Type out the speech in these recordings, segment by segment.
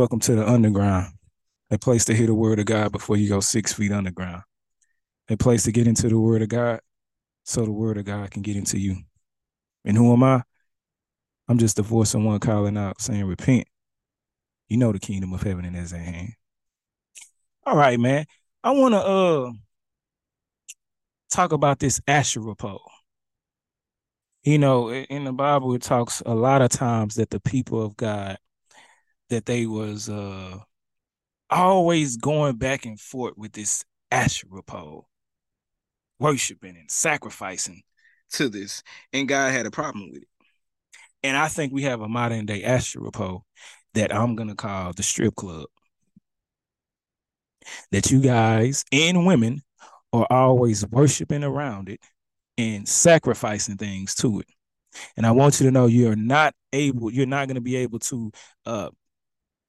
Welcome to the underground, a place to hear the word of God before you go six feet underground, a place to get into the word of God so the word of God can get into you. And who am I? I'm just the voice of one calling out saying, Repent. You know the kingdom of heaven is at hand. All right, man. I want to uh talk about this Asherah pole. You know, in the Bible, it talks a lot of times that the people of God that they was uh always going back and forth with this Asherah pole, worshiping and sacrificing to this, and God had a problem with it. And I think we have a modern day Asherah pole that I'm gonna call the strip club. That you guys and women are always worshiping around it and sacrificing things to it. And I want you to know you're not able, you're not going to be able to uh,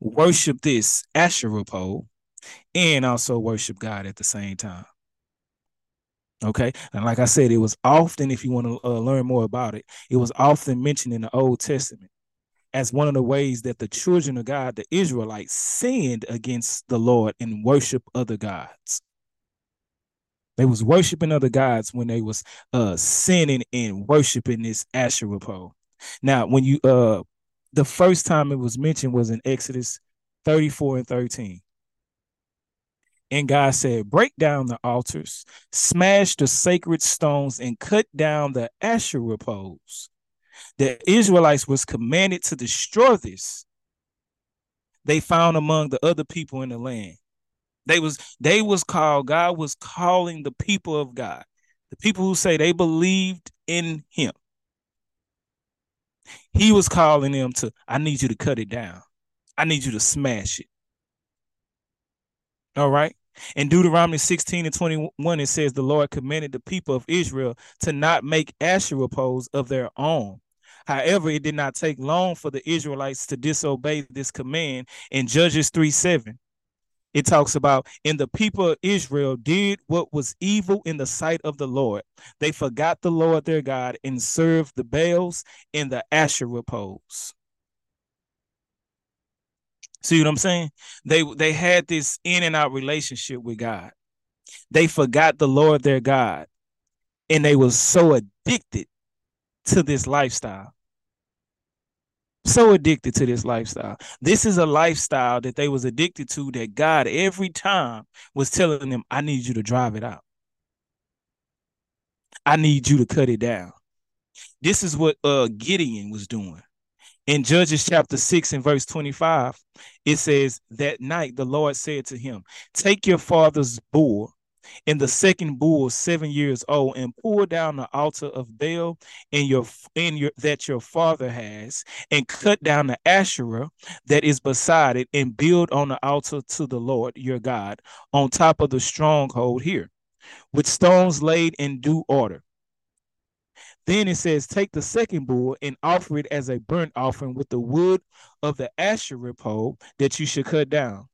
worship this Asherah pole and also worship God at the same time. Okay. And like I said, it was often, if you want to uh, learn more about it, it was often mentioned in the Old Testament as one of the ways that the children of God, the Israelites, sinned against the Lord and worship other gods. They was worshiping other gods when they was uh sinning and worshiping this Asherah pole. Now, when you uh the first time it was mentioned was in Exodus 34 and 13. And God said, Break down the altars, smash the sacred stones, and cut down the Asherah poles. The Israelites was commanded to destroy this. They found among the other people in the land. They was they was called, God was calling the people of God, the people who say they believed in him. He was calling them to, I need you to cut it down. I need you to smash it. All right. In Deuteronomy 16 and 21, it says, The Lord commanded the people of Israel to not make Asherah poles of their own. However, it did not take long for the Israelites to disobey this command. In Judges 3 7, it talks about, and the people of Israel did what was evil in the sight of the Lord. They forgot the Lord their God and served the Baals and the Asherah poles. See what I'm saying? They they had this in and out relationship with God. They forgot the Lord their God, and they were so addicted to this lifestyle. So addicted to this lifestyle. This is a lifestyle that they was addicted to that God every time was telling them, I need you to drive it out. I need you to cut it down. This is what uh Gideon was doing in Judges chapter 6 and verse 25, it says, That night the Lord said to him, Take your father's bull and the second bull seven years old and pull down the altar of Baal in your in your that your father has and cut down the Asherah that is beside it and build on the altar to the Lord your God on top of the stronghold here with stones laid in due order then it says, Take the second bull and offer it as a burnt offering with the wood of the Asherah pole that you should cut down.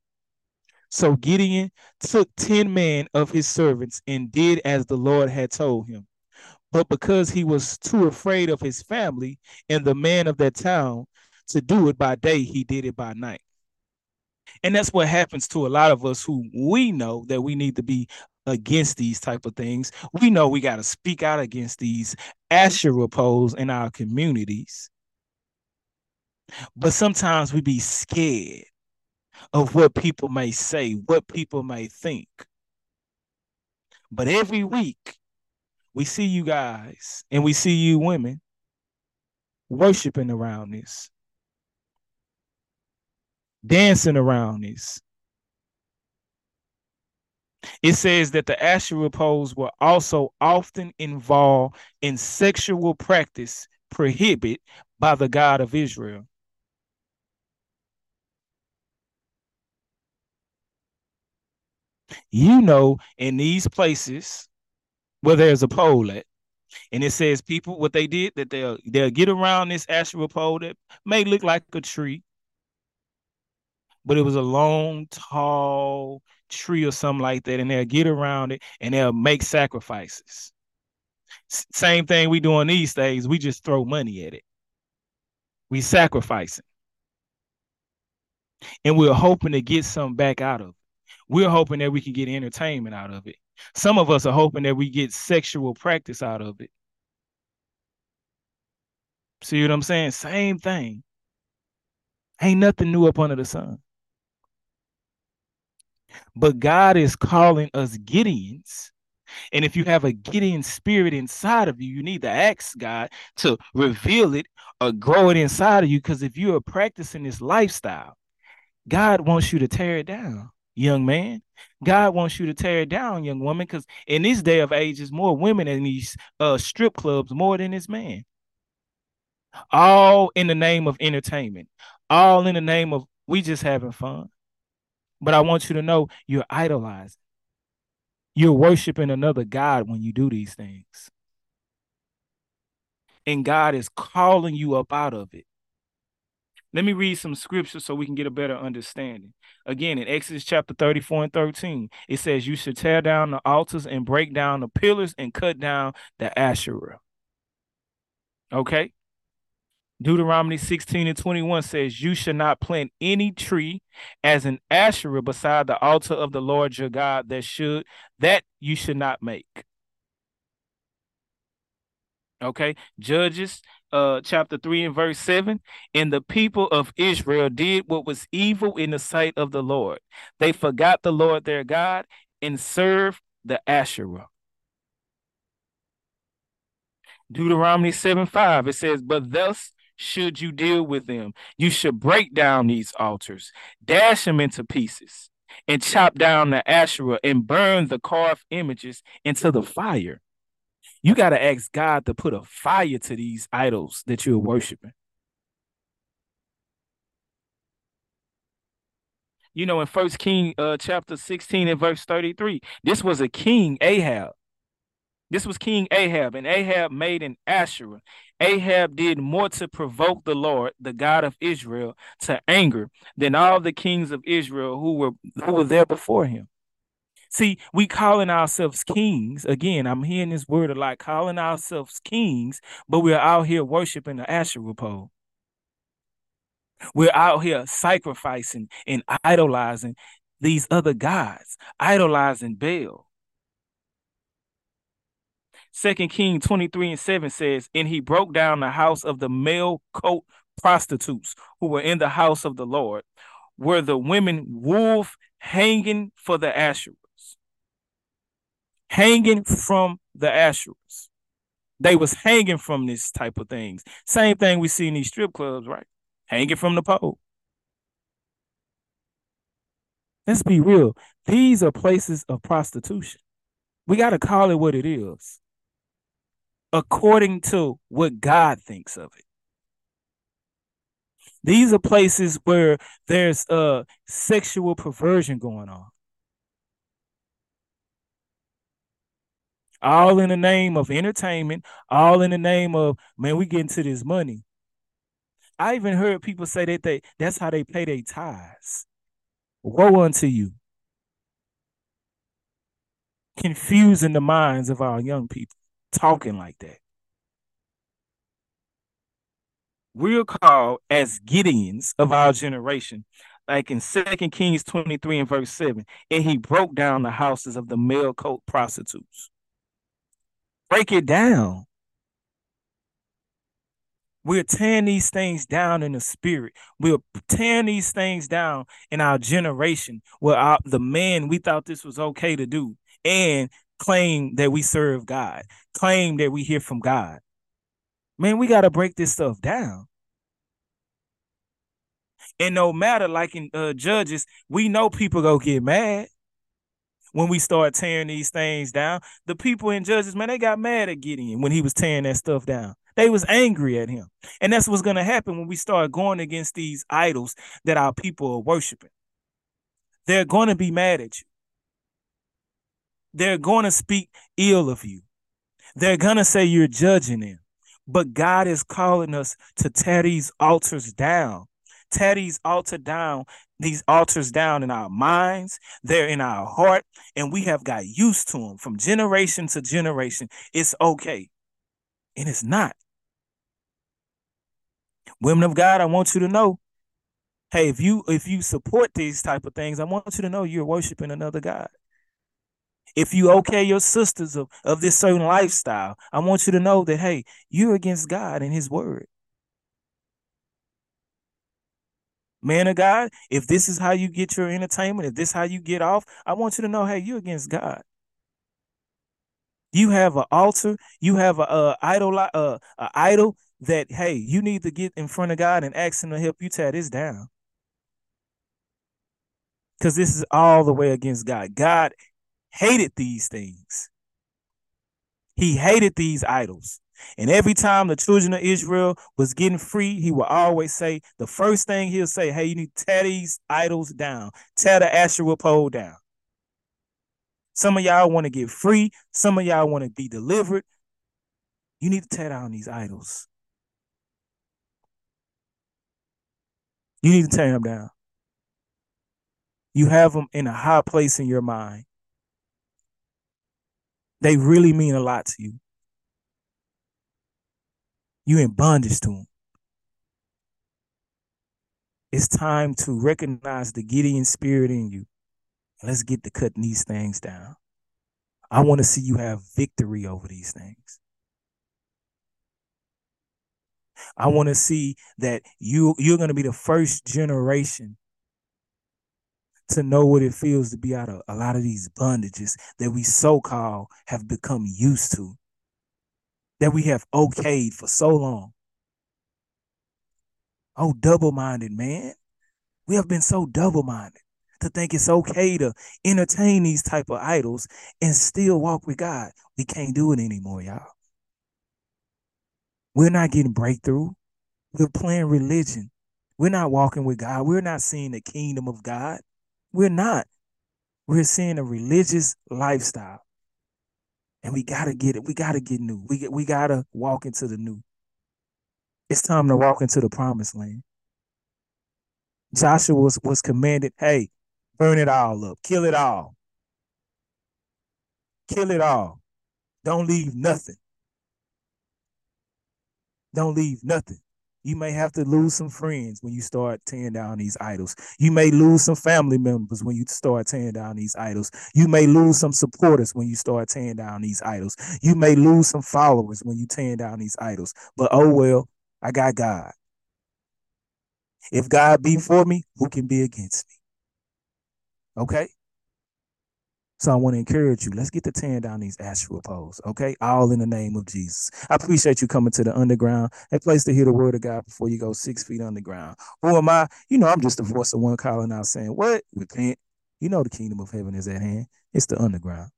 So Gideon took 10 men of his servants and did as the Lord had told him. But because he was too afraid of his family and the man of that town to do it by day, he did it by night. And that's what happens to a lot of us who we know that we need to be against these type of things. We know we got to speak out against these Asherah poles in our communities. But sometimes we be scared of what people may say, what people may think. But every week, we see you guys and we see you women worshiping around this, dancing around this, it says that the Asherah poles were also often involved in sexual practice prohibited by the God of Israel. You know, in these places where there's a pole at, and it says people what they did that they'll they'll get around this Asherah pole that may look like a tree, but it was a long, tall, tree or something like that, and they'll get around it and they'll make sacrifices. Same thing we doing these days. We just throw money at it. We sacrificing. and we're hoping to get something back out of it. We're hoping that we can get entertainment out of it. Some of us are hoping that we get sexual practice out of it. See what I'm saying? Same thing. Ain't nothing new up under the sun. But God is calling us Gideons. And if you have a Gideon spirit inside of you, you need to ask God to reveal it or grow it inside of you. Because if you are practicing this lifestyle, God wants you to tear it down, young man. God wants you to tear it down, young woman. Because in this day of age, there's more women in these uh, strip clubs more than this man. All in the name of entertainment, all in the name of we just having fun. But I want you to know you're idolizing. You're worshiping another God when you do these things. And God is calling you up out of it. Let me read some scripture so we can get a better understanding. Again, in Exodus chapter 34 and 13, it says, You should tear down the altars and break down the pillars and cut down the Asherah. Okay? Deuteronomy 16 and 21 says, You shall not plant any tree as an Asherah beside the altar of the Lord your God that should that you should not make. Okay, Judges uh chapter 3 and verse 7 and the people of Israel did what was evil in the sight of the Lord. They forgot the Lord their God and served the Asherah. Deuteronomy 7 5, it says, But thus should you deal with them. You should break down these altars, dash them into pieces, and chop down the Asherah and burn the carved images into the fire. You got to ask God to put a fire to these idols that you're worshiping. You know, in First King uh, chapter 16 and verse 33, this was a king, Ahab. This was King Ahab, and Ahab made an Asherah. Ahab did more to provoke the Lord, the God of Israel, to anger than all the kings of Israel who were who were there before him. See, we calling ourselves kings. Again, I'm hearing this word a lot, calling ourselves kings, but we're out here worshiping the Asherah pole. We're out here sacrificing and idolizing these other gods, idolizing Baal. Second King 23 and 7 says, And he broke down the house of the male cult prostitutes who were in the house of the Lord, where the women wove hanging for the Asherahs. Hanging from the Asherahs. They was hanging from this type of things. Same thing we see in these strip clubs, right? Hanging from the pole. Let's be real. These are places of prostitution. We got to call it what it is according to what God thinks of it. These are places where there's a uh, sexual perversion going on. All in the name of entertainment, all in the name of man, we get into this money. I even heard people say that they that's how they pay their tithes. Woe unto you. Confusing the minds of our young people talking like that. We're called as Gideons of our generation, like in Second Kings 23 and verse 7. And he broke down the houses of the male cult prostitutes. Break it down. We're tearing these things down in the spirit. We're tearing these things down in our generation where our, the man we thought this was okay to do. And claim that we serve God, claim that we hear from God. Man, we got to break this stuff down. And no matter, like in uh, Judges, we know people go get mad when we start tearing these things down. The people in Judges, man, they got mad at Gideon when he was tearing that stuff down. They was angry at him. And that's what's going to happen when we start going against these idols that our people are worshiping. They're going to be mad at you. They're going to speak ill of you. They're going to say you're judging them. But God is calling us to tear these altars down. Tear these altar down, these altars down in our minds, they're in our heart, and we have got used to them from generation to generation. It's okay. And it's not. Women of God, I want you to know Hey, if you if you support these type of things, I want you to know you're worshiping another God. If you okay your sisters of, of this certain lifestyle, I want you to know that hey, you're against God and his word. Man of God, if this is how you get your entertainment, if this is how you get off, I want you to know, hey, you're against God. You have an altar, you have a, a idol, uh, a idol that hey, you need to get in front of God and ask Him to help you tear this down, because this is all the way against God. God hated these things. He hated these idols. And every time the children of Israel was getting free, he would always say, the first thing he'll say, hey, you need to tear these idols down, tear the Asherah pole down. Some of y'all want to get free. Some of y'all want to be delivered. You need to tear down these idols. You need to tear them down. You have them in a high place in your mind. They really mean a lot to you. You in bondage to them. It's time to recognize the Gideon spirit in you. Let's get to cutting these things down. I want to see you have victory over these things. I want to see that you you're going to be the first generation to know what it feels to be out of a lot of these bondages that we so called have become used to, that we have okayed for so long. Oh, double minded, man. We have been so double minded to think it's okay to entertain these type of idols and still walk with God. We can't do it anymore, y'all. We're not getting breakthrough. We're playing religion. We're not walking with God. We're not seeing the kingdom of God. We're not. We're seeing a religious lifestyle. And we gotta get it. We gotta get new. We we gotta walk into the new. It's time to walk into the promised land. Joshua was, was commanded, hey, burn it all up, kill it all. Kill it all. Don't leave nothing. Don't leave nothing. You may have to lose some friends when you start tearing down these idols. You may lose some family members when you start tearing down these idols. You may lose some supporters when you start tearing down these idols. You may lose some followers when you tear down these idols. But oh well, I got God. If God be for me, who can be against me? Okay? So I want to encourage you. Let's get to tearing down these Asherah poles, okay? All in the name of Jesus. I appreciate you coming to the underground, a place to hear the word of God before you go six feet underground. Who am I? You know, I'm just the voice of one calling out saying, What? Repent. You know the kingdom of heaven is at hand. It's the underground.